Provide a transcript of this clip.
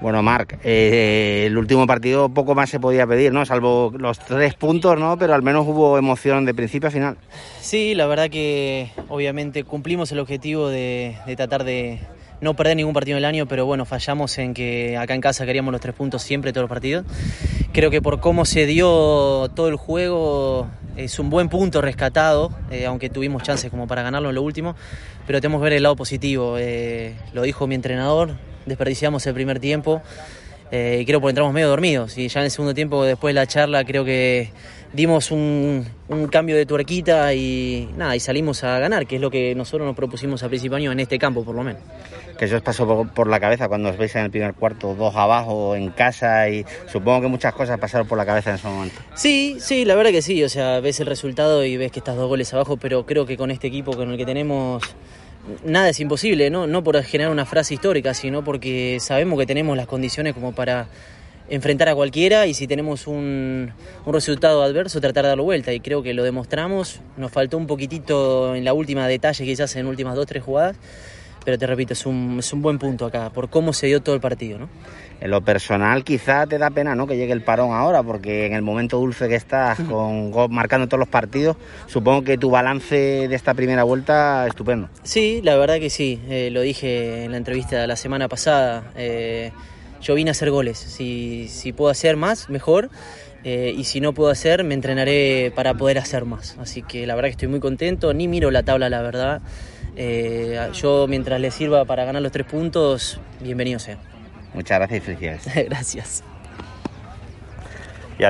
Bueno, Marc, eh, el último partido poco más se podía pedir, ¿no? Salvo los tres puntos, ¿no? Pero al menos hubo emoción de principio a final. Sí, la verdad que obviamente cumplimos el objetivo de, tratar de no perder ningún partido del año, pero bueno, fallamos en que acá en casa queríamos los tres puntos siempre, todos los partidos. Creo que por cómo se dio todo el juego es un buen punto rescatado, eh, aunque tuvimos chances como para ganarlo en lo último, pero tenemos que ver el lado positivo. Eh, lo dijo mi entrenador, desperdiciamos el primer tiempo eh, y creo que entramos medio dormidos. Y ya en el segundo tiempo, después de la charla, creo que dimos un, cambio de tuerquita y nada, y salimos a ganar, que es lo que nosotros nos propusimos a principio año en este campo, por lo menos. Que eso os pasó por, la cabeza cuando os veis en el primer cuarto, dos abajo, en casa, y supongo que muchas cosas pasaron por la cabeza en ese momento. Sí, sí, la verdad que sí, o sea, ves el resultado y ves que estás dos goles abajo, pero creo que con este equipo con el que tenemos nada es imposible, ¿no? no por generar una frase histórica, sino porque sabemos que tenemos las condiciones como para enfrentar a cualquiera y si tenemos un, resultado adverso tratar de darlo vuelta. Y creo que lo demostramos, nos faltó un poquitito en la última detalle quizás en últimas dos, tres jugadas, pero te repito, es un, es un buen punto acá por cómo se dio todo el partido. ¿no? En lo personal quizá te da pena ¿no? que llegue el parón ahora, porque en el momento dulce que estás con marcando todos los partidos, supongo que tu balance de esta primera vuelta es estupendo. Sí, la verdad que sí, eh, lo dije en la entrevista la semana pasada, eh, yo vine a hacer goles, si, si puedo hacer más, mejor. Eh, y si no puedo hacer, me entrenaré para poder hacer más. Así que la verdad que estoy muy contento, ni miro la tabla, la verdad. Yo mientras le sirva para ganar los tres puntos, bienvenido sea. Muchas gracias y felicidades. gracias.